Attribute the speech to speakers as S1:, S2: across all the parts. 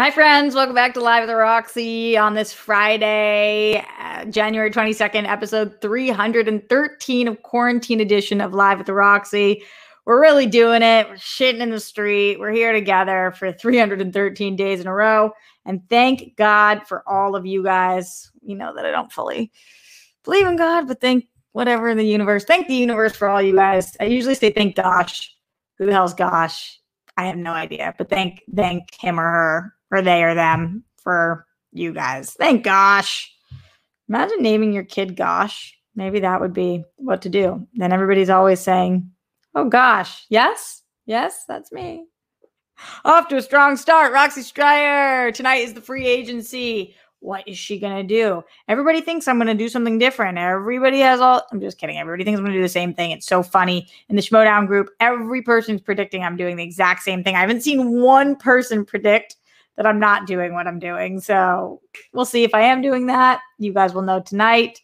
S1: Hi, friends. Welcome back to Live with the Roxy on this Friday, uh, January 22nd, episode 313 of Quarantine Edition of Live with the Roxy. We're really doing it. We're shitting in the street. We're here together for 313 days in a row. And thank God for all of you guys. You know that I don't fully believe in God, but thank whatever in the universe. Thank the universe for all you guys. I usually say thank gosh. Who the hell's gosh? I have no idea, but thank thank him or her or they or them for you guys. Thank gosh. Imagine naming your kid gosh. Maybe that would be what to do. Then everybody's always saying, "Oh gosh, yes, yes, that's me." Off to a strong start, Roxy Striar. Tonight is the free agency what is she going to do? Everybody thinks I'm going to do something different. Everybody has all, I'm just kidding. Everybody thinks I'm going to do the same thing. It's so funny. In the Schmoedown group, every person's predicting I'm doing the exact same thing. I haven't seen one person predict that I'm not doing what I'm doing. So we'll see if I am doing that. You guys will know tonight.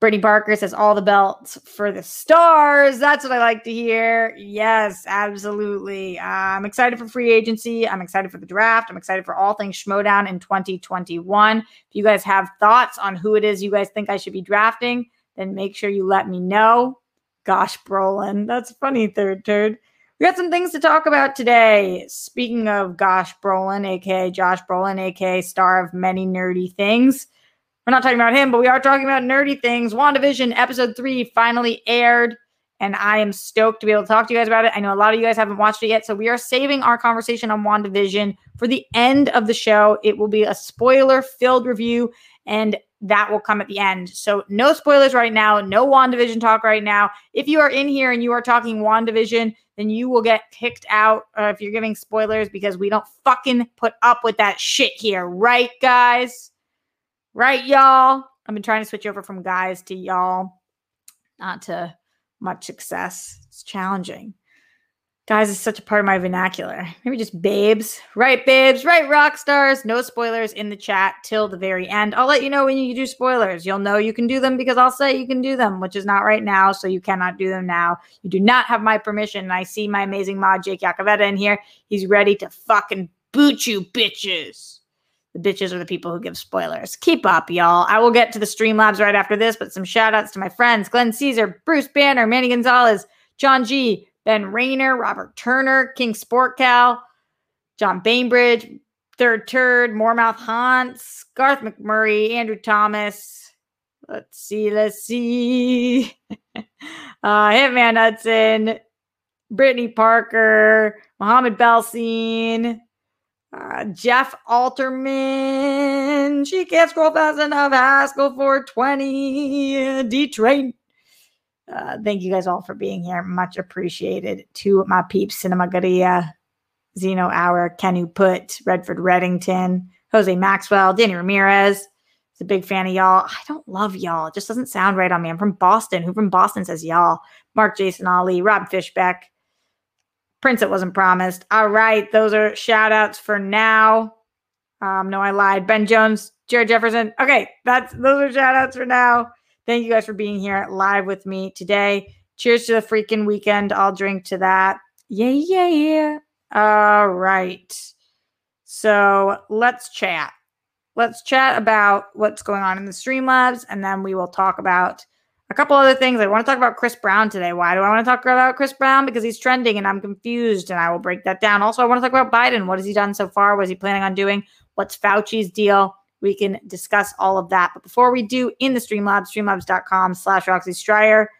S1: Brittany Barker says all the belts for the stars. That's what I like to hear. Yes, absolutely. Uh, I'm excited for free agency. I'm excited for the draft. I'm excited for all things Schmoedown in 2021. If you guys have thoughts on who it is you guys think I should be drafting, then make sure you let me know. Gosh, Brolin. That's funny, third turd. We got some things to talk about today. Speaking of Gosh Brolin, aka Josh Brolin, aka star of many nerdy things. We're not talking about him, but we are talking about nerdy things. WandaVision episode three finally aired, and I am stoked to be able to talk to you guys about it. I know a lot of you guys haven't watched it yet, so we are saving our conversation on WandaVision for the end of the show. It will be a spoiler filled review, and that will come at the end. So, no spoilers right now, no WandaVision talk right now. If you are in here and you are talking WandaVision, then you will get kicked out uh, if you're giving spoilers because we don't fucking put up with that shit here, right, guys? Right, y'all? I've been trying to switch over from guys to y'all, not to much success. It's challenging. Guys is such a part of my vernacular. Maybe just babes. Right, babes. Right, rock stars. No spoilers in the chat till the very end. I'll let you know when you do spoilers. You'll know you can do them because I'll say you can do them, which is not right now, so you cannot do them now. You do not have my permission. I see my amazing mod, Jake Yakavetta, in here. He's ready to fucking boot you, bitches. The bitches are the people who give spoilers. Keep up, y'all. I will get to the Streamlabs right after this, but some shout outs to my friends Glenn Caesar, Bruce Banner, Manny Gonzalez, John G., Ben Rayner, Robert Turner, King Sport Cal, John Bainbridge, Third Turd, Moormouth Hans, Garth McMurray, Andrew Thomas. Let's see, let's see. uh, Hitman Hudson, Brittany Parker, Mohammed Belsin, uh, Jeff Alterman. She can't scroll fast enough. Haskell 420. Detroit. Uh, thank you guys all for being here. Much appreciated. To my peeps, Cinema Garia, Zeno Hour, Kenny Put, Redford Reddington, Jose Maxwell, Danny Ramirez. A big fan of y'all. I don't love y'all. It just doesn't sound right on me. I'm from Boston. Who from Boston says y'all? Mark Jason Ali, Rob Fishbeck, Prince, it wasn't promised. All right. Those are shout outs for now. Um, no, I lied. Ben Jones, Jared Jefferson. Okay. That's those are shout outs for now. Thank you guys for being here live with me today. Cheers to the freaking weekend. I'll drink to that. Yeah, yeah, yeah. All right. So let's chat. Let's chat about what's going on in the Streamlabs, and then we will talk about a couple other things. I want to talk about Chris Brown today. Why do I want to talk about Chris Brown? Because he's trending and I'm confused and I will break that down. Also, I want to talk about Biden. What has he done so far? What is he planning on doing? What's Fauci's deal? We can discuss all of that. But before we do in the Streamlabs, streamlabs.com slash Roxy Striar,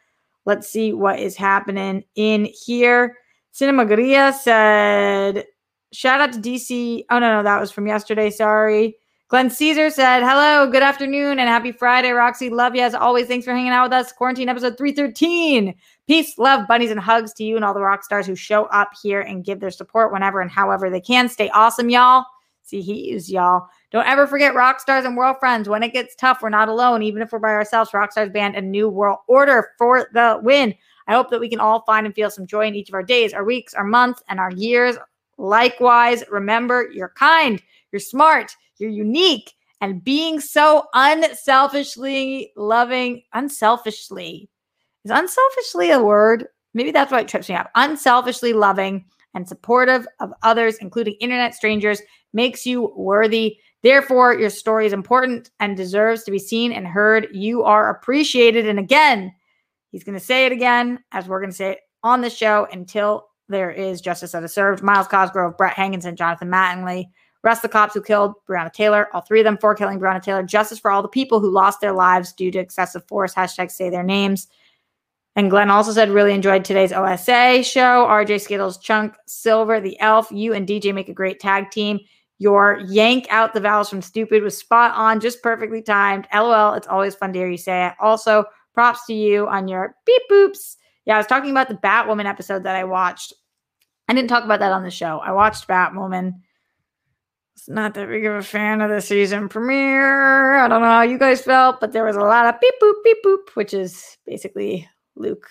S1: let's see what is happening in here. Cinema Garia said, shout out to DC. Oh, no, no, that was from yesterday. Sorry. Glenn Caesar said, Hello, good afternoon, and happy Friday. Roxy, love you as always. Thanks for hanging out with us. Quarantine episode 313. Peace, love, bunnies, and hugs to you and all the rock stars who show up here and give their support whenever and however they can. Stay awesome, y'all. See, he used y'all. Don't ever forget rock stars and world friends. When it gets tough, we're not alone. Even if we're by ourselves, rock stars band a new world order for the win. I hope that we can all find and feel some joy in each of our days, our weeks, our months, and our years. Likewise, remember, you're kind, you're smart, you're unique. And being so unselfishly loving, unselfishly, is unselfishly a word? Maybe that's why it trips me up. Unselfishly loving and supportive of others, including internet strangers, makes you worthy. Therefore, your story is important and deserves to be seen and heard. You are appreciated. And again, he's going to say it again, as we're going to say it on the show until there is justice that is served. Myles Cosgrove, Brett Hankison, Jonathan Mattingly, rest the cops who killed Breonna Taylor, all three of them for killing Breonna Taylor. Justice for all the people who lost their lives due to excessive force. Hashtag say their names. And Glenn also said, really enjoyed today's OSA show. RJ Skittles, Chunk, Silver, the Elf. You and DJ make a great tag team. Your yank out the vowels from stupid was spot on, just perfectly timed. LOL. It's always fun to hear you say it. Also, props to you on your beep boops. Yeah, I was talking about the Batwoman episode that I watched. I didn't talk about that on the show. I watched Batwoman. It's not that big of a fan of the season premiere. I don't know how you guys felt, but there was a lot of beep boop, beep boop, which is basically Luke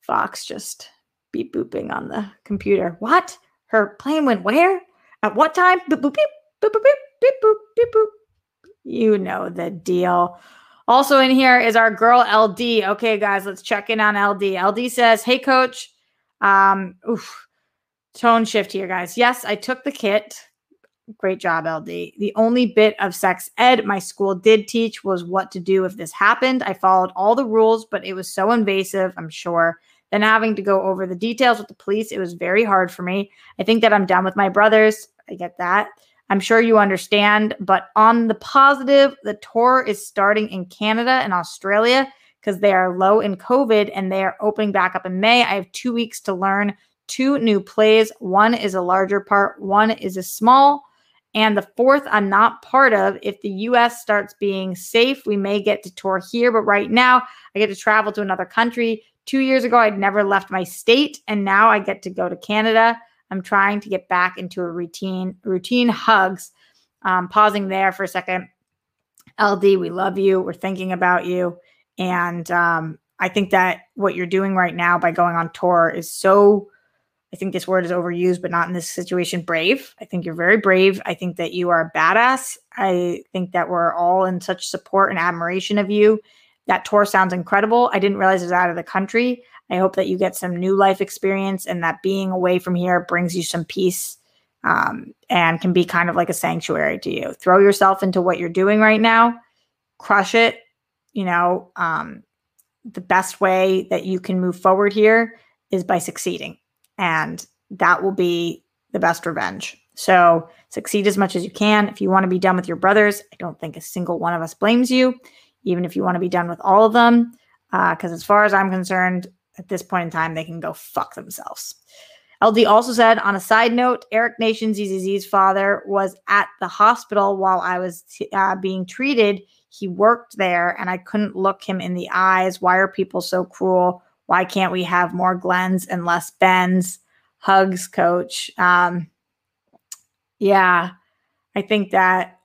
S1: Fox just beep booping on the computer. What? Her plane went where? At what time? Boop, boop, beep, boop, boop, beep, boop, beep, boop. You know the deal. Also in here is our girl LD. Okay, guys, let's check in on LD. LD says, "Hey, coach. Um, oof, tone shift here, guys. Yes, I took the kit. Great job, LD. The only bit of sex ed my school did teach was what to do if this happened. I followed all the rules, but it was so invasive, I'm sure. Then having to go over the details with the police, it was very hard for me. I think that I'm done with my brothers. I get that. I'm sure you understand. But on the positive, the tour is starting in Canada and Australia because they are low in COVID and they are opening back up in May. I have two weeks to learn two new plays. One is a larger part, one is a small. And the fourth, I'm not part of. If the US starts being safe, we may get to tour here. But right now, I get to travel to another country. Two years ago, I'd never left my state, and now I get to go to Canada. I'm trying to get back into a routine, routine hugs. Um, pausing there for a second. LD, we love you. We're thinking about you. And um, I think that what you're doing right now by going on tour is so I think this word is overused, but not in this situation. Brave. I think you're very brave. I think that you are a badass. I think that we're all in such support and admiration of you. That tour sounds incredible. I didn't realize it was out of the country. I hope that you get some new life experience and that being away from here brings you some peace um, and can be kind of like a sanctuary to you. Throw yourself into what you're doing right now, crush it. You know, um, the best way that you can move forward here is by succeeding and that will be the best revenge. So succeed as much as you can. If you want to be done with your brothers, I don't think a single one of us blames you, even if you want to be done with all of them. Because uh, as far as I'm concerned, at this point in time, they can go fuck themselves. LD also said, on a side note, Eric Nation ZZZ's father was at the hospital while I was t- uh, being treated. He worked there and I couldn't look him in the eyes. Why are people so cruel? Why can't we have more Glens and less Bens? Hugs, coach. Um, yeah, I think that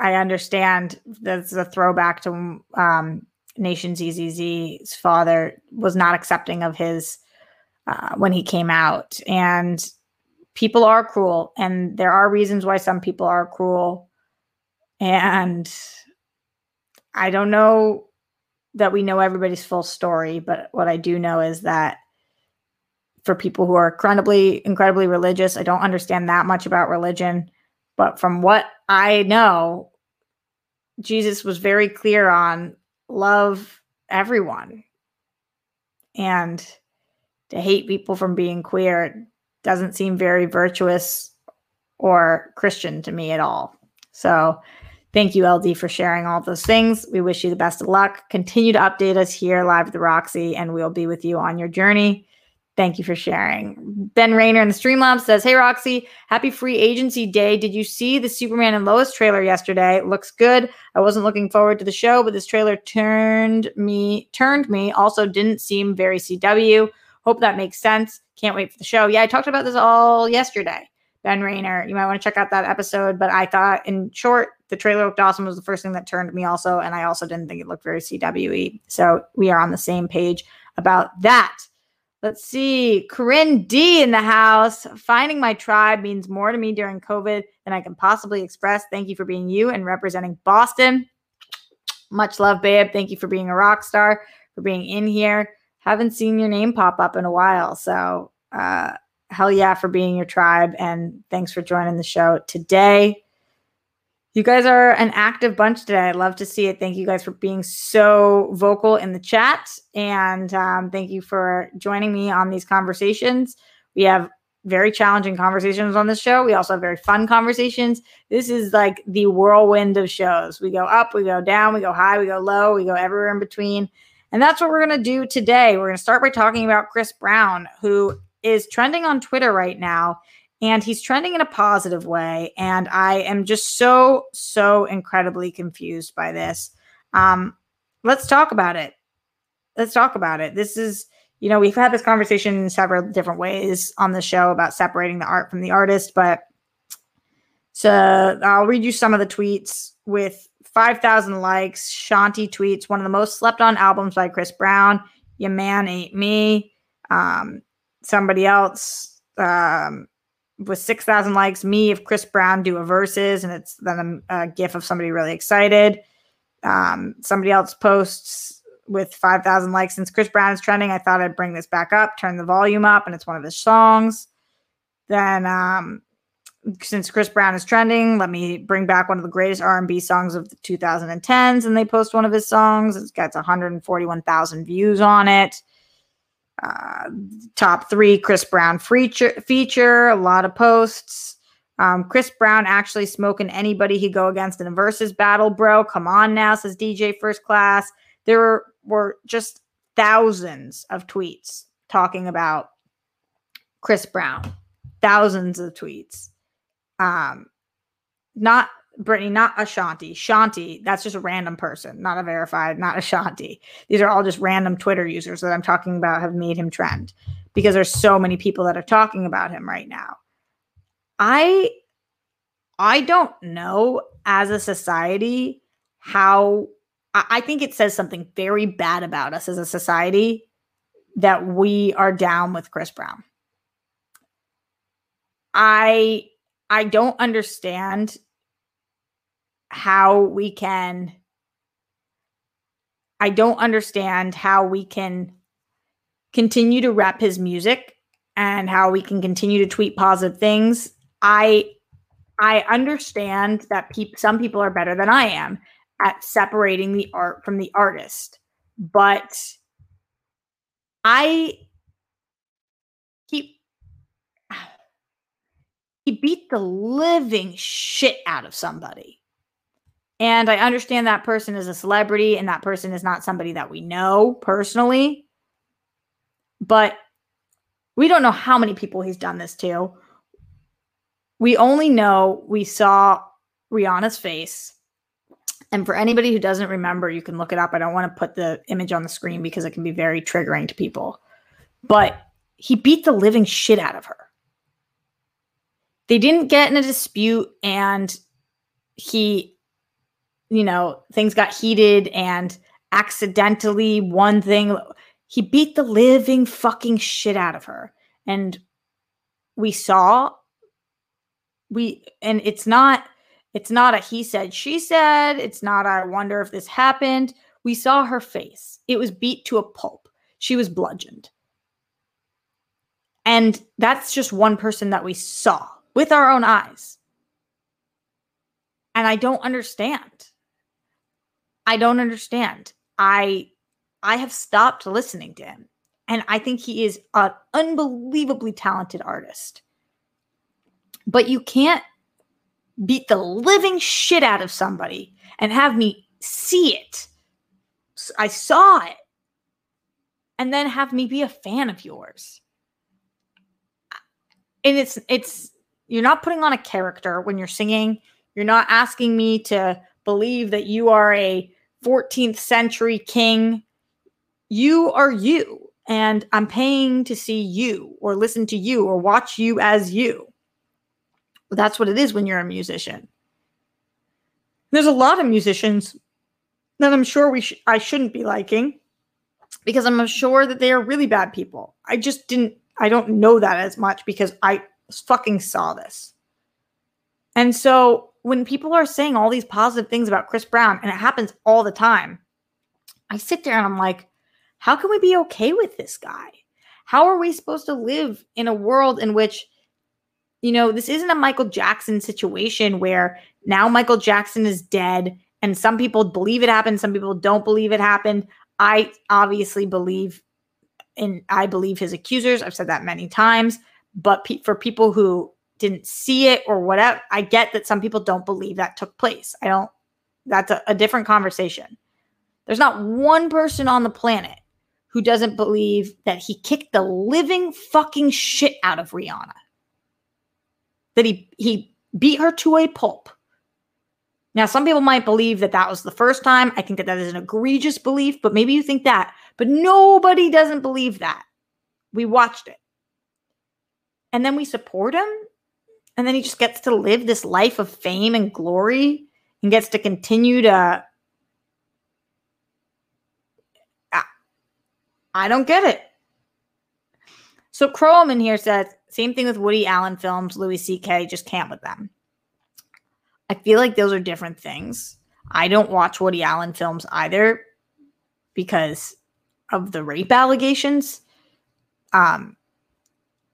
S1: I understand that's a throwback to um, Nation ZZZ's father was not accepting of his uh, when he came out. And people are cruel, and there are reasons why some people are cruel. And I don't know that we know everybody's full story, but what I do know is that for people who are incredibly, incredibly religious, I don't understand that much about religion, but from what I know, Jesus was very clear on love everyone. And to hate people from being queer doesn't seem very virtuous or Christian to me at all. So Thank you, LD, for sharing all those things. We wish you the best of luck. Continue to update us here live with Roxy, and we'll be with you on your journey. Thank you for sharing. Ben Rayner in the Streamlabs says, Hey, Roxy, happy free agency day. Did you see the Superman and Lois trailer yesterday? Looks good. I wasn't looking forward to the show, but this trailer turned me, turned me. Also, didn't seem very CW. Hope that makes sense. Can't wait for the show. Yeah, I talked about this all yesterday. Ben Rayner. You might want to check out that episode. But I thought, in short, the trailer looked awesome. Was the first thing that turned me also, and I also didn't think it looked very CWE. So we are on the same page about that. Let's see. Corinne D in the house. Finding my tribe means more to me during COVID than I can possibly express. Thank you for being you and representing Boston. Much love, babe. Thank you for being a rock star, for being in here. Haven't seen your name pop up in a while. So uh, hell yeah for being your tribe. And thanks for joining the show today. You guys are an active bunch today. I love to see it. Thank you guys for being so vocal in the chat. And um, thank you for joining me on these conversations. We have very challenging conversations on this show. We also have very fun conversations. This is like the whirlwind of shows. We go up, we go down, we go high, we go low, we go everywhere in between. And that's what we're going to do today. We're going to start by talking about Chris Brown, who is trending on Twitter right now. And he's trending in a positive way. And I am just so, so incredibly confused by this. Um, let's talk about it. Let's talk about it. This is you know, we've had this conversation in several different ways on the show about separating the art from the artist, but so I'll read you some of the tweets with 5,000 likes. Shanti tweets, one of the most slept on albums by Chris Brown. Your man ain't me. Um, somebody else um, with 6,000 likes, me if Chris Brown do a verses, and it's then a, a gif of somebody really excited. Um, somebody else posts with 5,000 likes since Chris Brown is trending. I thought I'd bring this back up, turn the volume up, and it's one of his songs. Then, um, since Chris Brown is trending, let me bring back one of the greatest R&B songs of the 2010s, and they post one of his songs. It's got 141,000 views on it. Uh, top three Chris Brown feature, feature, a lot of posts. Um, Chris Brown actually smoking anybody he go against in a versus battle, bro. Come on now, says DJ First Class. There were just thousands of tweets talking about Chris Brown, thousands of tweets. Um, not Brittany, not Ashanti. Shanti, that's just a random person, not a verified, not Ashanti. These are all just random Twitter users that I'm talking about have made him trend because there's so many people that are talking about him right now. I I don't know as a society how I think it says something very bad about us as a society that we are down with Chris Brown. I I don't understand how we can I don't understand how we can continue to rep his music and how we can continue to tweet positive things. I I understand that pe- some people are better than I am at separating the art from the artist. But I he he beat the living shit out of somebody. And I understand that person is a celebrity and that person is not somebody that we know personally. But we don't know how many people he's done this to. We only know we saw Rihanna's face and for anybody who doesn't remember, you can look it up. I don't want to put the image on the screen because it can be very triggering to people. But he beat the living shit out of her. They didn't get in a dispute and he, you know, things got heated and accidentally one thing. He beat the living fucking shit out of her. And we saw, we, and it's not it's not a he said, she said. It's not, I wonder if this happened. We saw her face. It was beat to a pulp. She was bludgeoned. And that's just one person that we saw with our own eyes. And I don't understand. I don't understand. I I have stopped listening to him. And I think he is an unbelievably talented artist. But you can't beat the living shit out of somebody and have me see it. I saw it. And then have me be a fan of yours. And it's it's you're not putting on a character when you're singing. You're not asking me to believe that you are a 14th century king. You are you. And I'm paying to see you or listen to you or watch you as you. That's what it is when you're a musician. There's a lot of musicians that I'm sure we sh- I shouldn't be liking because I'm sure that they are really bad people. I just didn't I don't know that as much because I fucking saw this. And so when people are saying all these positive things about Chris Brown and it happens all the time, I sit there and I'm like, how can we be okay with this guy? How are we supposed to live in a world in which, you know, this isn't a Michael Jackson situation where now Michael Jackson is dead and some people believe it happened, some people don't believe it happened. I obviously believe in I believe his accusers. I've said that many times, but pe- for people who didn't see it or whatever, I get that some people don't believe that took place. I don't that's a, a different conversation. There's not one person on the planet who doesn't believe that he kicked the living fucking shit out of Rihanna. That he he beat her to a pulp. Now, some people might believe that that was the first time. I think that that is an egregious belief, but maybe you think that. But nobody doesn't believe that. We watched it. And then we support him. And then he just gets to live this life of fame and glory and gets to continue to I don't get it. So Crowman here says, same thing with Woody Allen films, Louis C.K., just can't with them. I feel like those are different things. I don't watch Woody Allen films either because of the rape allegations. Um,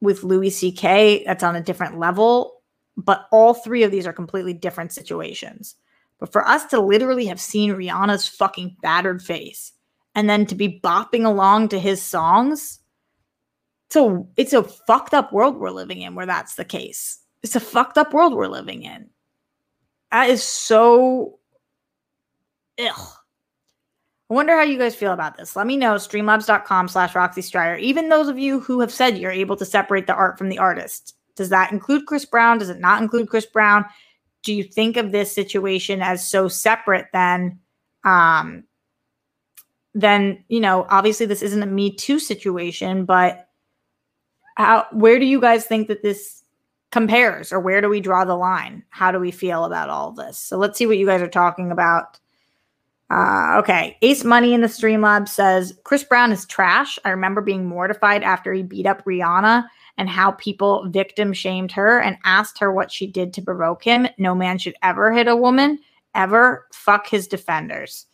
S1: with Louis C.K., that's on a different level, but all three of these are completely different situations. But for us to literally have seen Rihanna's fucking battered face and then to be bopping along to his songs. So it's a fucked up world we're living in where that's the case. It's a fucked up world we're living in. That is so ugh. I wonder how you guys feel about this. Let me know. Streamlabs.com slash Roxy Striar. Even those of you who have said you're able to separate the art from the artist. Does that include Chris Brown? Does it not include Chris Brown? Do you think of this situation as so separate then um, then you know obviously this isn't a me too situation but how where do you guys think that this compares or where do we draw the line? How do we feel about all this? So let's see what you guys are talking about. Uh, okay. Ace money in the streamlab says chris brown is trash. I remember being mortified after he beat up rihanna and how people victim shamed her and asked her what she did to provoke him no man should ever hit a woman ever fuck his defenders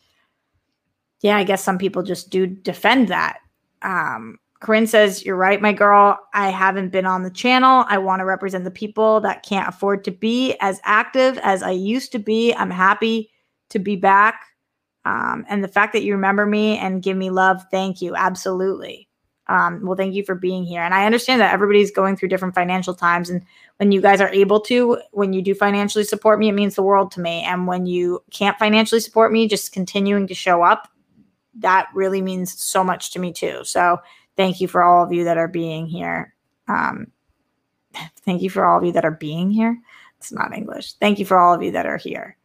S1: yeah, I guess some people just do defend that. Um, Corinne says, You're right, my girl. I haven't been on the channel. I want to represent the people that can't afford to be as active as I used to be. I'm happy to be back. Um, and the fact that you remember me and give me love, thank you. Absolutely. Um, well, thank you for being here. And I understand that everybody's going through different financial times. And when you guys are able to, when you do financially support me, it means the world to me. And when you can't financially support me, just continuing to show up that really means so much to me too. So thank you for all of you that are being here. Um, thank you for all of you that are being here. It's not English. Thank you for all of you that are here.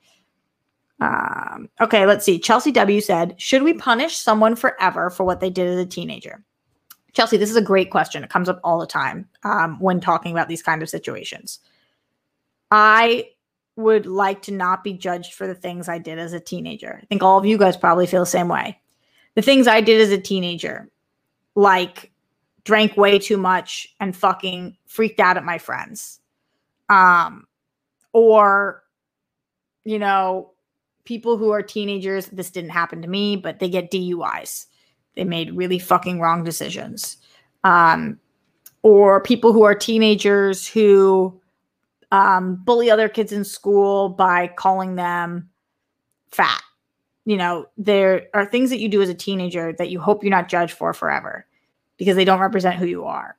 S1: Um, okay, let's see. Chelsea W said, Should we punish someone forever for what they did as a teenager? Chelsea, this is a great question. It comes up all the time um, when talking about these kind of situations. I would like to not be judged for the things I did as a teenager. I think all of you guys probably feel the same way the things I did as a teenager, like drank way too much and fucking freaked out at my friends. Um, or, you know, people who are teenagers, this didn't happen to me, but they get DUIs. They made really fucking wrong decisions. Um, or people who are teenagers who um, bully other kids in school by calling them fat you know, there are things that you do as a teenager that you hope you're not judged for forever because they don't represent who you are.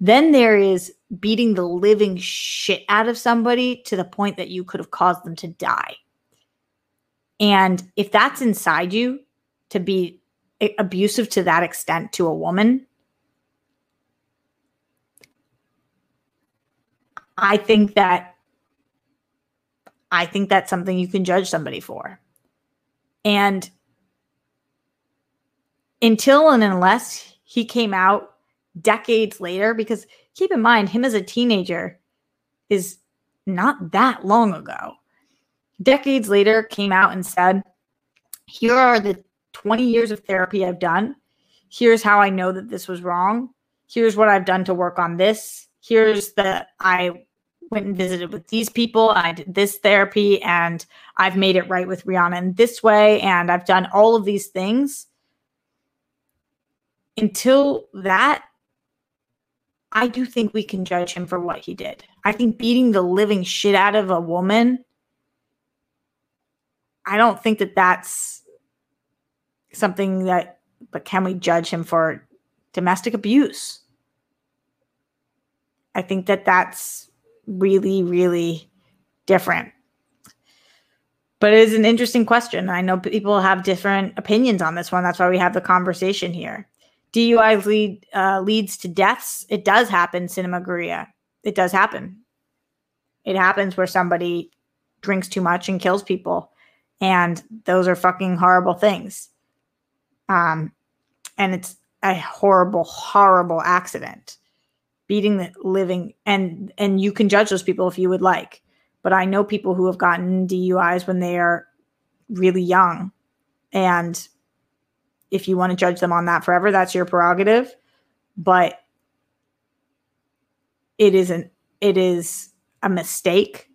S1: Then there is beating the living shit out of somebody to the point that you could have caused them to die. And if that's inside you to be abusive to that extent to a woman, I think that I think that's something you can judge somebody for. And until and unless he came out decades later, because keep in mind, him as a teenager is not that long ago. Decades later, came out and said, Here are the 20 years of therapy I've done. Here's how I know that this was wrong. Here's what I've done to work on this. Here's that I went and visited with these people. I did this therapy and I've made it right with Rihanna in this way. And I've done all of these things. until that, I do think we can judge him for what he did. I think beating the living shit out of a woman, I don't think that that's something that, but can we judge him for domestic abuse? I think that that's really, really different. But it is an interesting question. I know people have different opinions on this one. That's why we have the conversation here. DUI lead, uh, leads to deaths. It does happen, Cinema Guria. It does happen. It happens where somebody drinks too much and kills people. And those are fucking horrible things. Um, and it's a horrible, horrible accident. Beating the living and and you can judge those people if you would like. But I know people who have gotten DUIs when they are really young and if you want to judge them on that forever, that's your prerogative. But it isn't, it is a mistake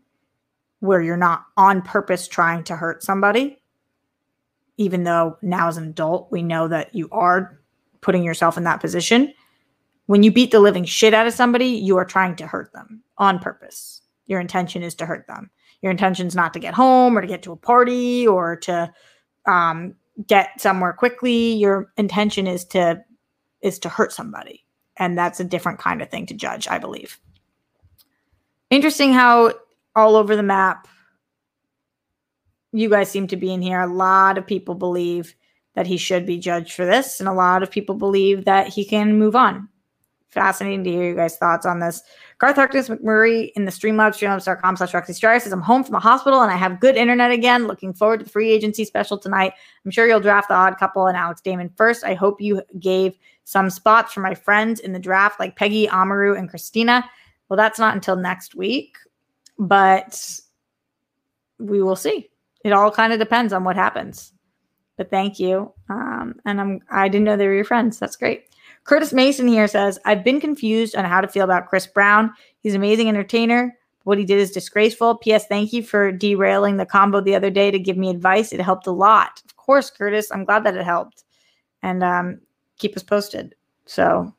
S1: where you're not on purpose trying to hurt somebody. Even though now as an adult, we know that you are putting yourself in that position. When you beat the living shit out of somebody, you are trying to hurt them on purpose. Your intention is to hurt them. Your intention is not to get home or to get to a party or to um, get somewhere quickly your intention is to is to hurt somebody and that's a different kind of thing to judge i believe interesting how all over the map you guys seem to be in here a lot of people believe that he should be judged for this and a lot of people believe that he can move on fascinating to hear you guys thoughts on this Garth Harkness McMurray in the Streamlabs, streamlabs.com slash Roxy says, I'm home from the hospital and I have good internet again. Looking forward to the free agency special tonight. I'm sure you'll draft the odd couple and Alex Damon first. I hope you gave some spots for my friends in the draft like Peggy, Amaru, and Christina. Well, that's not until next week, but we will see. It all kind of depends on what happens. But thank you. Um, and I'm I didn't know they were your friends. That's great. Curtis Mason here says, I've been confused on how to feel about Chris Brown. He's an amazing entertainer. What he did is disgraceful. P.S. Thank you for derailing the combo the other day to give me advice. It helped a lot. Of course, Curtis. I'm glad that it helped. And um, keep us posted. So,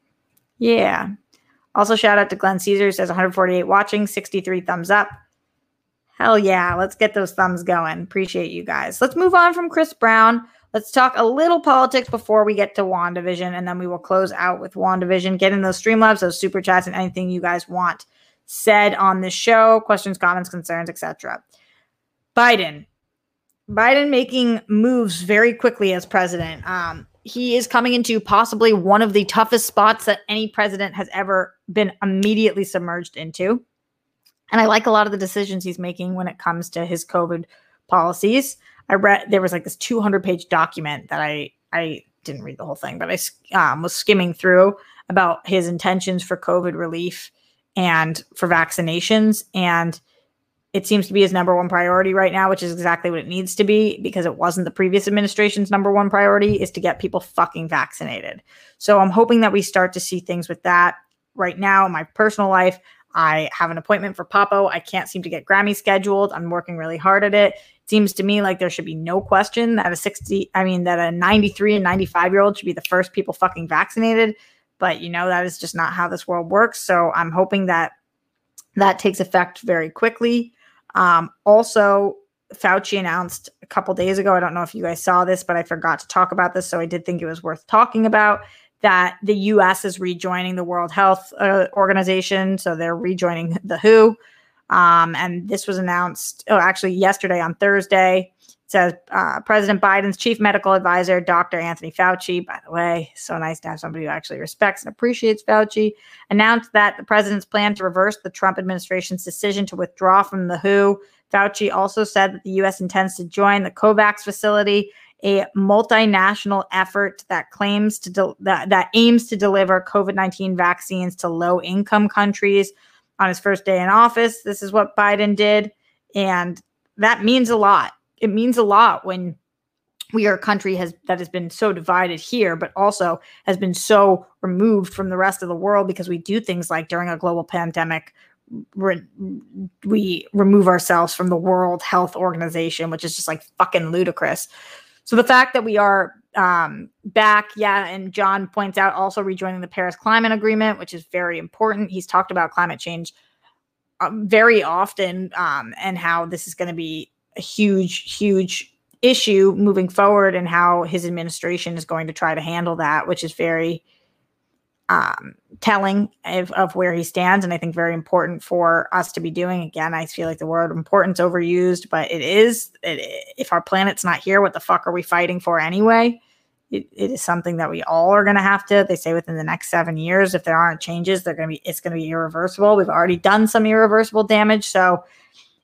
S1: yeah. Also, shout out to Glenn Caesar says 148 watching, 63 thumbs up. Hell yeah. Let's get those thumbs going. Appreciate you guys. Let's move on from Chris Brown. Let's talk a little politics before we get to WandaVision, and then we will close out with WandaVision. Get in those Streamlabs, those super chats, and anything you guys want said on this show questions, comments, concerns, etc. Biden. Biden making moves very quickly as president. Um, he is coming into possibly one of the toughest spots that any president has ever been immediately submerged into. And I like a lot of the decisions he's making when it comes to his COVID policies. I read there was like this 200 page document that I I didn't read the whole thing, but I um, was skimming through about his intentions for COVID relief and for vaccinations, and it seems to be his number one priority right now, which is exactly what it needs to be because it wasn't the previous administration's number one priority is to get people fucking vaccinated. So I'm hoping that we start to see things with that right now in my personal life. I have an appointment for Papo. I can't seem to get Grammy scheduled. I'm working really hard at it seems to me like there should be no question that a 60 i mean that a 93 and 95 year old should be the first people fucking vaccinated but you know that is just not how this world works so i'm hoping that that takes effect very quickly um, also fauci announced a couple days ago i don't know if you guys saw this but i forgot to talk about this so i did think it was worth talking about that the us is rejoining the world health uh, organization so they're rejoining the who um, and this was announced, oh, actually, yesterday on Thursday. It says uh, President Biden's chief medical advisor, Dr. Anthony Fauci, by the way, so nice to have somebody who actually respects and appreciates Fauci, announced that the president's plan to reverse the Trump administration's decision to withdraw from the WHO. Fauci also said that the U.S. intends to join the COVAX facility, a multinational effort that claims to de- that, that aims to deliver COVID 19 vaccines to low income countries on his first day in office. This is what Biden did. And that means a lot. It means a lot when we are a country has that has been so divided here, but also has been so removed from the rest of the world because we do things like during a global pandemic, we remove ourselves from the World Health Organization, which is just like fucking ludicrous. So the fact that we are um, back. Yeah. And John points out also rejoining the Paris Climate Agreement, which is very important. He's talked about climate change um, very often um, and how this is going to be a huge, huge issue moving forward and how his administration is going to try to handle that, which is very um, telling of, of where he stands. And I think very important for us to be doing. Again, I feel like the word importance overused, but it is. It, if our planet's not here, what the fuck are we fighting for anyway? It, it is something that we all are going to have to. They say within the next seven years, if there aren't changes, they're going to be. It's going to be irreversible. We've already done some irreversible damage, so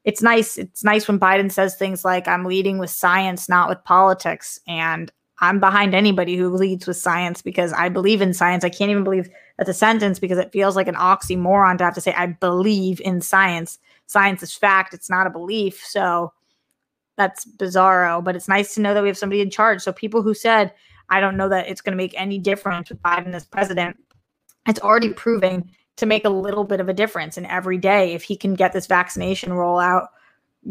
S1: it's nice. It's nice when Biden says things like, "I'm leading with science, not with politics," and I'm behind anybody who leads with science because I believe in science. I can't even believe that's a sentence because it feels like an oxymoron to have to say, I believe in science. Science is fact, it's not a belief. So that's bizarro, but it's nice to know that we have somebody in charge. So people who said, I don't know that it's going to make any difference with Biden as president, it's already proving to make a little bit of a difference. And every day, if he can get this vaccination rollout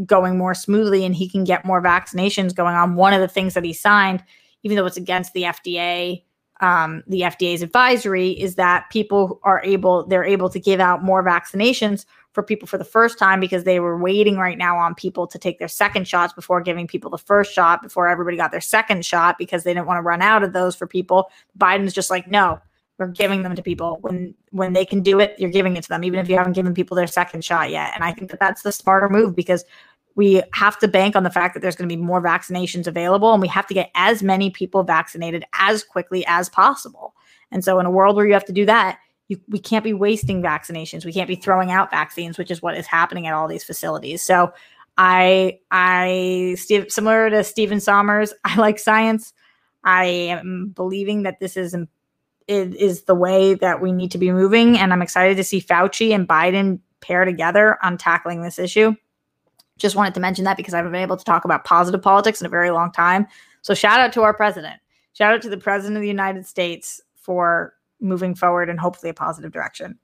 S1: going more smoothly and he can get more vaccinations going on, one of the things that he signed even though it's against the FDA, um, the FDA's advisory is that people are able, they're able to give out more vaccinations for people for the first time because they were waiting right now on people to take their second shots before giving people the first shot before everybody got their second shot because they didn't want to run out of those for people. Biden's just like, no, we're giving them to people when when they can do it you're giving it to them even if you haven't given people their second shot yet and i think that that's the smarter move because we have to bank on the fact that there's going to be more vaccinations available and we have to get as many people vaccinated as quickly as possible. And so in a world where you have to do that, you, we can't be wasting vaccinations. We can't be throwing out vaccines, which is what is happening at all these facilities. So I I similar to Stephen Sommers, I like science. I am believing that this is it is the way that we need to be moving and I'm excited to see Fauci and Biden pair together on tackling this issue. Just wanted to mention that because I haven't been able to talk about positive politics in a very long time. So shout out to our president. Shout out to the president of the United States for moving forward in hopefully a positive direction.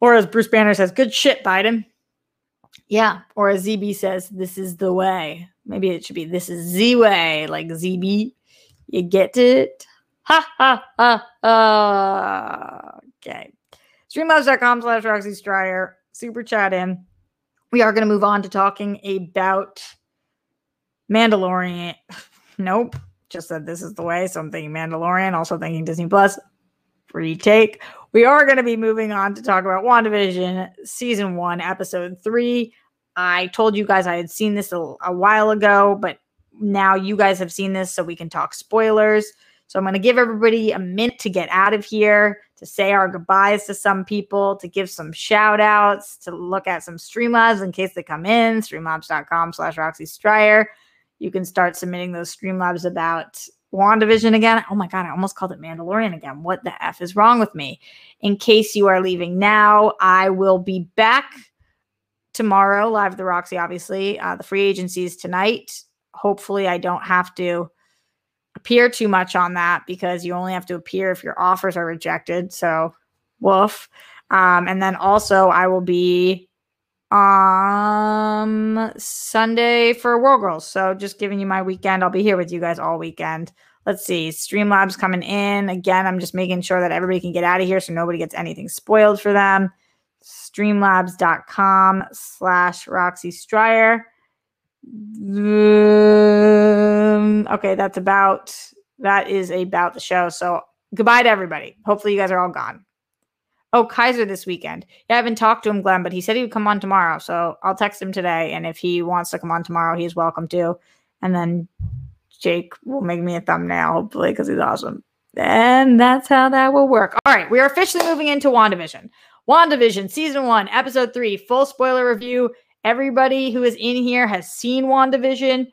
S1: Or as Bruce Banner says, good shit, Biden. Yeah. Or as ZB says, this is the way. Maybe it should be this is the way, like ZB. You get it? Ha ha ha ha. Okay. Streamlabs.com slash Roxy Striar. Super chat in we are going to move on to talking about Mandalorian. nope. Just said this is the way. So I'm thinking Mandalorian, also thinking Disney Plus. Free take. We are going to be moving on to talk about WandaVision season one, episode three. I told you guys I had seen this a, a while ago, but now you guys have seen this, so we can talk spoilers. So I'm going to give everybody a minute to get out of here, to say our goodbyes to some people, to give some shout outs, to look at some Streamlabs in case they come in, streamlabs.com slash Roxy Striar. You can start submitting those Streamlabs about WandaVision again. Oh my God, I almost called it Mandalorian again. What the F is wrong with me? In case you are leaving now, I will be back tomorrow, live the Roxy, obviously. Uh, the free agencies tonight. Hopefully, I don't have to appear too much on that because you only have to appear if your offers are rejected. So, woof. Um, and then also, I will be um Sunday for World Girls. So, just giving you my weekend. I'll be here with you guys all weekend. Let's see. Streamlabs coming in. Again, I'm just making sure that everybody can get out of here so nobody gets anything spoiled for them. Streamlabs.com slash Roxy Striar. Um, okay, that's about that is about the show. So goodbye to everybody. Hopefully you guys are all gone. Oh, Kaiser this weekend. Yeah, I haven't talked to him, Glenn, but he said he would come on tomorrow. So I'll text him today. And if he wants to come on tomorrow, he's welcome to. And then Jake will make me a thumbnail, hopefully, because he's awesome. And that's how that will work. All right, we are officially moving into WandaVision. WandaVision, season one, episode three, full spoiler review. Everybody who is in here has seen WandaVision,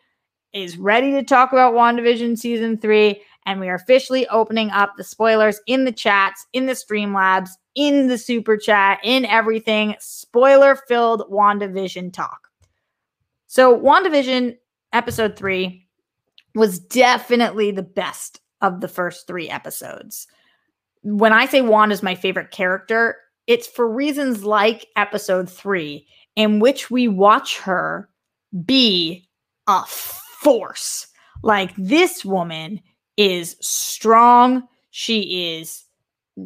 S1: is ready to talk about WandaVision season three. And we are officially opening up the spoilers in the chats, in the Streamlabs, in the super chat, in everything. Spoiler filled WandaVision talk. So, WandaVision episode three was definitely the best of the first three episodes. When I say Wanda's my favorite character, it's for reasons like episode three in which we watch her be a force. Like this woman is strong. She is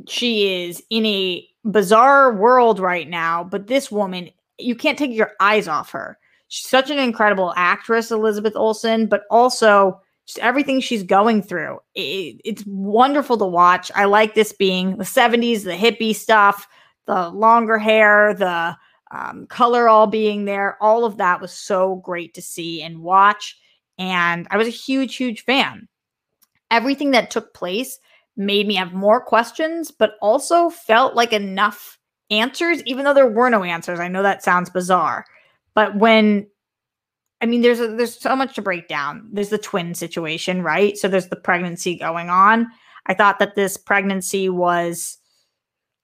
S1: she is in a bizarre world right now, but this woman, you can't take your eyes off her. She's such an incredible actress, Elizabeth Olsen, but also just everything she's going through. It, it's wonderful to watch. I like this being the 70s, the hippie stuff, the longer hair, the um, color all being there. All of that was so great to see and watch. And I was a huge, huge fan. Everything that took place made me have more questions, but also felt like enough answers, even though there were no answers. I know that sounds bizarre, but when I mean, there's a, there's so much to break down. There's the twin situation, right? So there's the pregnancy going on. I thought that this pregnancy was,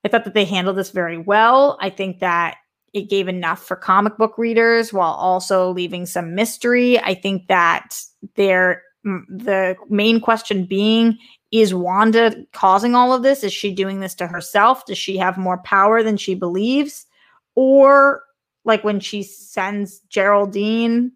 S1: I thought that they handled this very well. I think that it gave enough for comic book readers while also leaving some mystery. I think that there, the main question being is Wanda causing all of this? Is she doing this to herself? Does she have more power than she believes? Or like when she sends Geraldine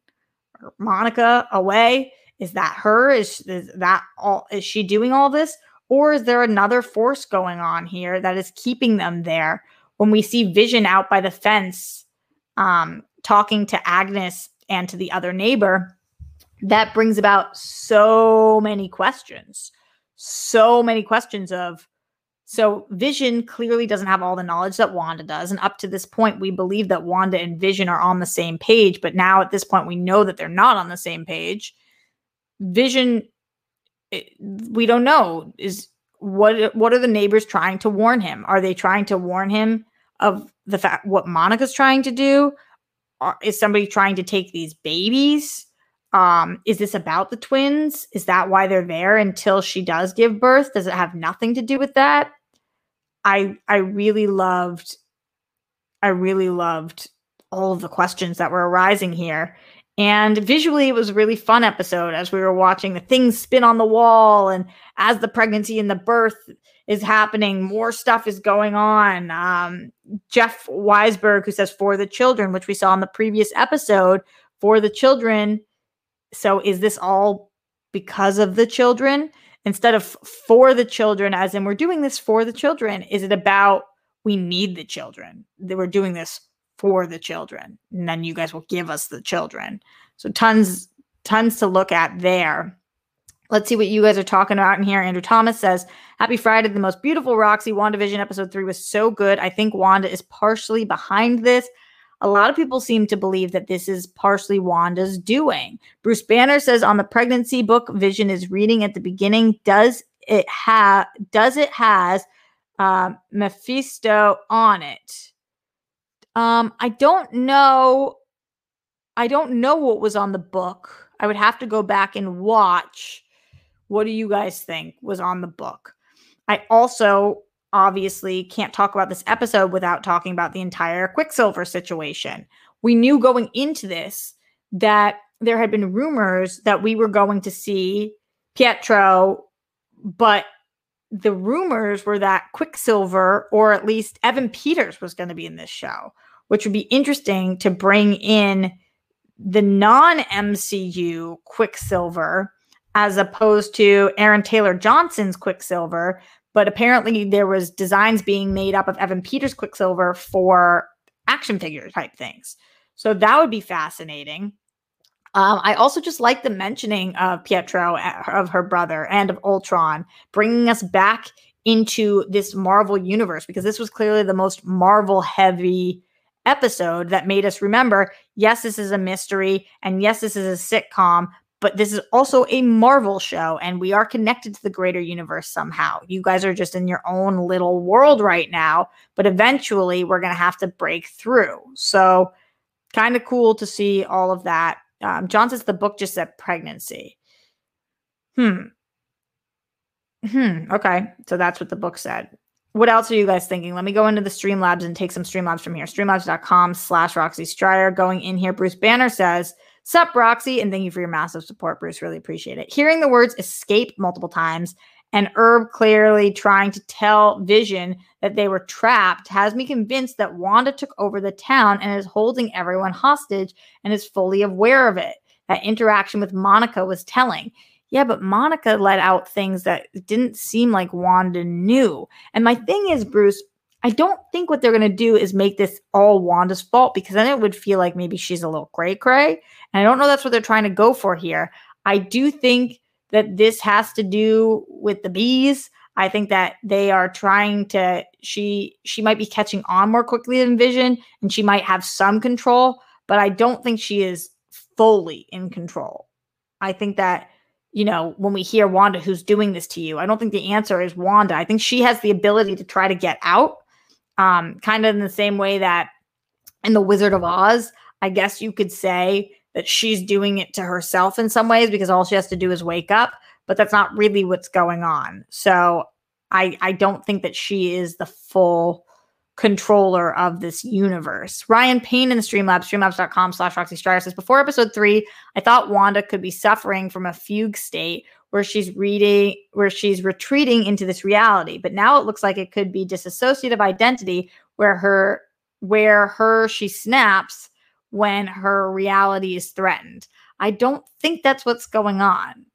S1: or Monica away, is that her? Is, is that all? Is she doing all this? Or is there another force going on here that is keeping them there? When we see Vision out by the fence um, talking to Agnes and to the other neighbor, that brings about so many questions so many questions of so Vision clearly doesn't have all the knowledge that Wanda does. And up to this point, we believe that Wanda and Vision are on the same page. But now at this point, we know that they're not on the same page. Vision, it, we don't know. Is what what are the neighbors trying to warn him? Are they trying to warn him of the fact what Monica's trying to do? Or is somebody trying to take these babies? Um, is this about the twins? Is that why they're there until she does give birth? Does it have nothing to do with that? I I really loved I really loved all of the questions that were arising here. And visually, it was a really fun episode as we were watching the things spin on the wall. And as the pregnancy and the birth is happening, more stuff is going on. Um, Jeff Weisberg, who says for the children, which we saw in the previous episode, for the children so is this all because of the children instead of for the children as in we're doing this for the children is it about we need the children that we're doing this for the children and then you guys will give us the children. So tons tons to look at there. Let's see what you guys are talking about in here. Andrew thomas says happy friday the most beautiful roxy wandavision episode 3 was so good. I think wanda is partially behind this. A lot of people seem to believe that this is partially Wanda's doing. Bruce Banner says on the pregnancy book Vision is reading at the beginning, does it have does it has uh, Mephisto on it? Um, I don't know. I don't know what was on the book. I would have to go back and watch. What do you guys think was on the book? I also obviously can't talk about this episode without talking about the entire Quicksilver situation. We knew going into this that there had been rumors that we were going to see Pietro, but the rumors were that Quicksilver, or at least Evan Peters, was going to be in this show, which would be interesting to bring in the non MCU Quicksilver as opposed to Aaron Taylor Johnson's Quicksilver but apparently there was designs being made up of Evan Peters Quicksilver for action figure type things. So that would be fascinating. Um, I also just like the mentioning of Pietro, uh, of her brother, and of Ultron, bringing us back into this Marvel universe because this was clearly the most Marvel heavy episode that made us remember yes, this is a mystery, and yes, this is a sitcom, but this is also a Marvel show and we are connected to the greater universe somehow. You guys are just in your own little world right now, but eventually we're going to have to break through. So, kind of cool to see all of that. Um, John says the book just said pregnancy. Hmm. Hmm. Okay. So that's what the book said. What else are you guys thinking? Let me go into the Streamlabs and take some Streamlabs from here. Streamlabs.com slash Roxy Striar. Going in here, Bruce Banner says, Sup, Roxy, and thank you for your massive support, Bruce. Really appreciate it. Hearing the words escape multiple times and Herb clearly trying to tell Vision that they were trapped has me convinced that Wanda took over the town and is holding everyone hostage and is fully aware of it. That interaction with Monica was telling. Yeah, but Monica let out things that didn't seem like Wanda knew. And my thing is, Bruce, I don't think what they're going to do is make this all Wanda's fault because then it would feel like maybe she's a little cray cray. And I don't know that's what they're trying to go for here. I do think that this has to do with the bees. I think that they are trying to she she might be catching on more quickly than Vision and she might have some control, but I don't think she is fully in control. I think that you know, when we hear Wanda who's doing this to you, I don't think the answer is Wanda. I think she has the ability to try to get out um, kind of in the same way that in The Wizard of Oz, I guess you could say that she's doing it to herself in some ways because all she has to do is wake up, but that's not really what's going on. So I I don't think that she is the full controller of this universe. Ryan Payne in the Streamlabs, streamlabs.com slash Roxy says, before episode three, I thought Wanda could be suffering from a fugue state where she's reading where she's retreating into this reality. But now it looks like it could be disassociative identity where her where her she snaps when her reality is threatened. I don't think that's what's going on.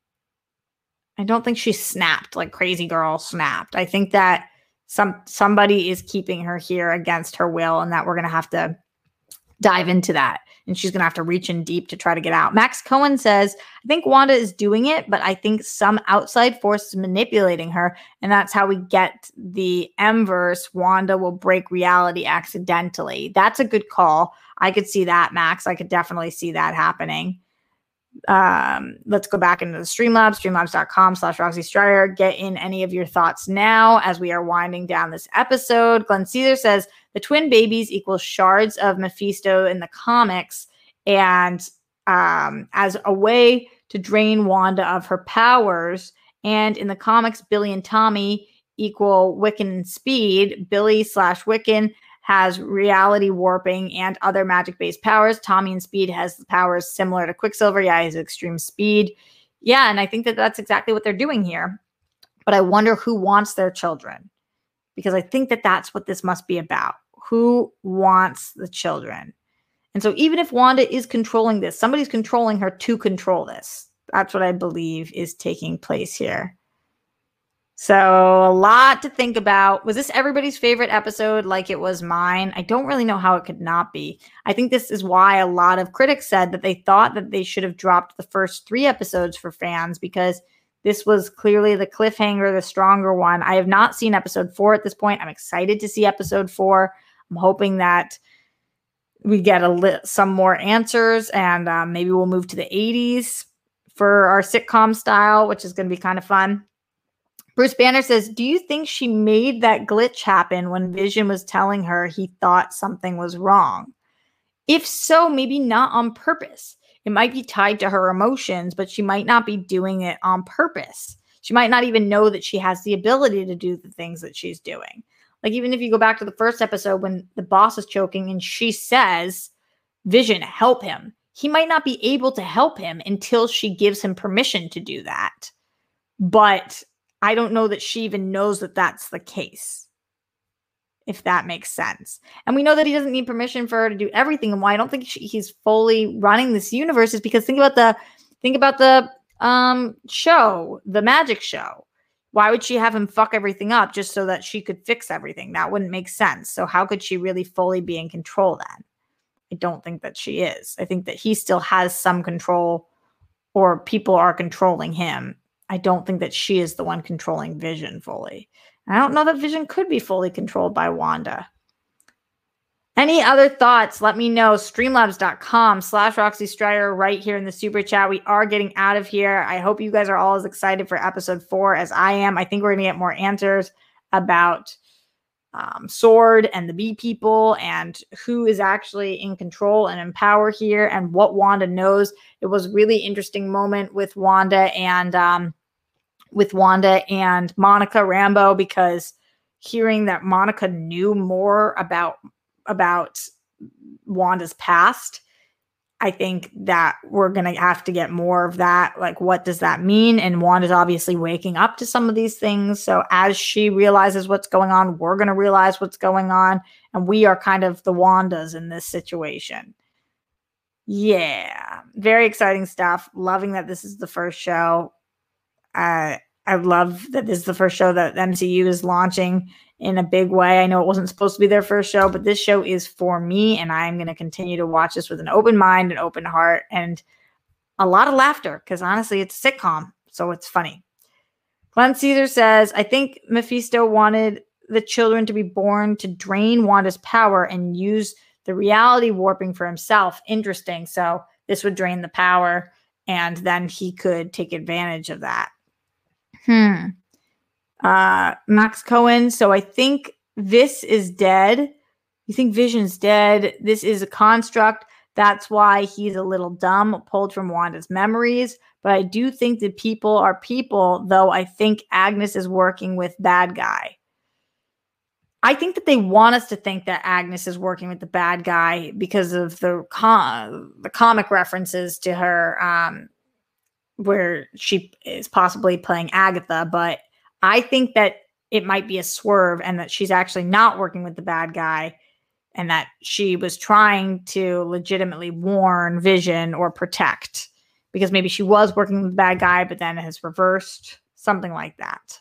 S1: I don't think she snapped like crazy girl snapped. I think that some somebody is keeping her here against her will and that we're going to have to dive into that and she's going to have to reach in deep to try to get out. Max Cohen says, I think Wanda is doing it, but I think some outside force is manipulating her. And that's how we get the Mverse. Wanda will break reality accidentally. That's a good call. I could see that, Max. I could definitely see that happening. Um, let's go back into the Streamlabs, streamlabs.com slash Roxy Striar. Get in any of your thoughts now as we are winding down this episode. Glenn Caesar says, the twin babies equal shards of Mephisto in the comics, and um, as a way to drain Wanda of her powers. And in the comics, Billy and Tommy equal Wiccan and Speed. Billy slash Wiccan has reality warping and other magic based powers. Tommy and Speed has powers similar to Quicksilver. Yeah, he's extreme speed. Yeah, and I think that that's exactly what they're doing here. But I wonder who wants their children because I think that that's what this must be about. Who wants the children? And so, even if Wanda is controlling this, somebody's controlling her to control this. That's what I believe is taking place here. So, a lot to think about. Was this everybody's favorite episode like it was mine? I don't really know how it could not be. I think this is why a lot of critics said that they thought that they should have dropped the first three episodes for fans because this was clearly the cliffhanger, the stronger one. I have not seen episode four at this point. I'm excited to see episode four. I'm hoping that we get a li- some more answers and um, maybe we'll move to the 80s for our sitcom style, which is going to be kind of fun. Bruce Banner says, Do you think she made that glitch happen when Vision was telling her he thought something was wrong? If so, maybe not on purpose. It might be tied to her emotions, but she might not be doing it on purpose. She might not even know that she has the ability to do the things that she's doing. Like, even if you go back to the first episode when the boss is choking and she says, Vision, help him, he might not be able to help him until she gives him permission to do that. But I don't know that she even knows that that's the case if that makes sense. And we know that he doesn't need permission for her to do everything. And why I don't think she, he's fully running this universe is because think about the think about the um show, the magic show. Why would she have him fuck everything up just so that she could fix everything? That wouldn't make sense. So how could she really fully be in control then? I don't think that she is. I think that he still has some control or people are controlling him. I don't think that she is the one controlling Vision fully. I don't know that Vision could be fully controlled by Wanda. Any other thoughts? Let me know. Streamlabs.com slash Roxy Striar right here in the super chat. We are getting out of here. I hope you guys are all as excited for episode four as I am. I think we're going to get more answers about um, Sword and the Bee people and who is actually in control and in power here and what Wanda knows. It was really interesting moment with Wanda and um, with Wanda and Monica Rambeau because hearing that Monica knew more about about Wanda's past, I think that we're going to have to get more of that. Like, what does that mean? And Wanda's obviously waking up to some of these things. So, as she realizes what's going on, we're going to realize what's going on. And we are kind of the Wandas in this situation. Yeah, very exciting stuff. Loving that this is the first show I I love that this is the first show that MCU is launching in a big way. I know it wasn't supposed to be their first show, but this show is for me, and I'm going to continue to watch this with an open mind an open heart and a lot of laughter because honestly, it's a sitcom, so it's funny. Glenn Caesar says, I think Mephisto wanted the children to be born to drain Wanda's power and use the reality warping for himself. Interesting. So this would drain the power, and then he could take advantage of that. Hmm. Uh, Max Cohen. So I think this is dead. You think Vision's dead? This is a construct. That's why he's a little dumb, pulled from Wanda's memories. But I do think that people are people, though I think Agnes is working with bad guy. I think that they want us to think that Agnes is working with the bad guy because of the com- the comic references to her, um, where she is possibly playing Agatha. But I think that it might be a swerve and that she's actually not working with the bad guy and that she was trying to legitimately warn Vision or protect because maybe she was working with the bad guy, but then has reversed something like that.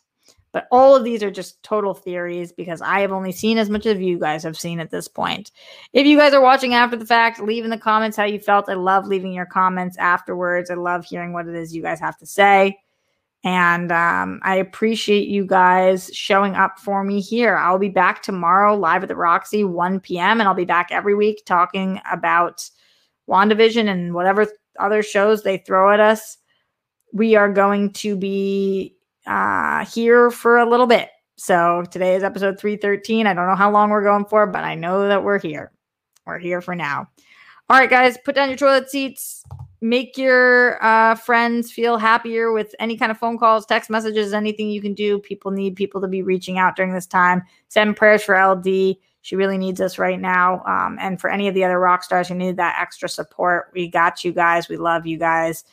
S1: But all of these are just total theories because I have only seen as much as you guys have seen at this point. If you guys are watching after the fact, leave in the comments how you felt. I love leaving your comments afterwards. I love hearing what it is you guys have to say. And um, I appreciate you guys showing up for me here. I'll be back tomorrow live at the Roxy, 1 p.m. And I'll be back every week talking about WandaVision and whatever other shows they throw at us. We are going to be uh, here for a little bit. So today is episode 313. I don't know how long we're going for, but I know that we're here. We're here for now. All right, guys, put down your toilet seats. Make your uh, friends feel happier with any kind of phone calls, text messages, anything you can do. People need people to be reaching out during this time. Send prayers for LD. She really needs us right now. Um, and for any of the other rock stars who need that extra support, we got you guys. We love you guys.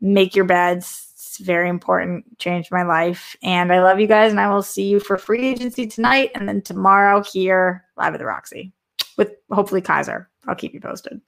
S1: Make your beds very important, changed my life. And I love you guys. And I will see you for free agency tonight and then tomorrow here live at the Roxy with hopefully Kaiser. I'll keep you posted.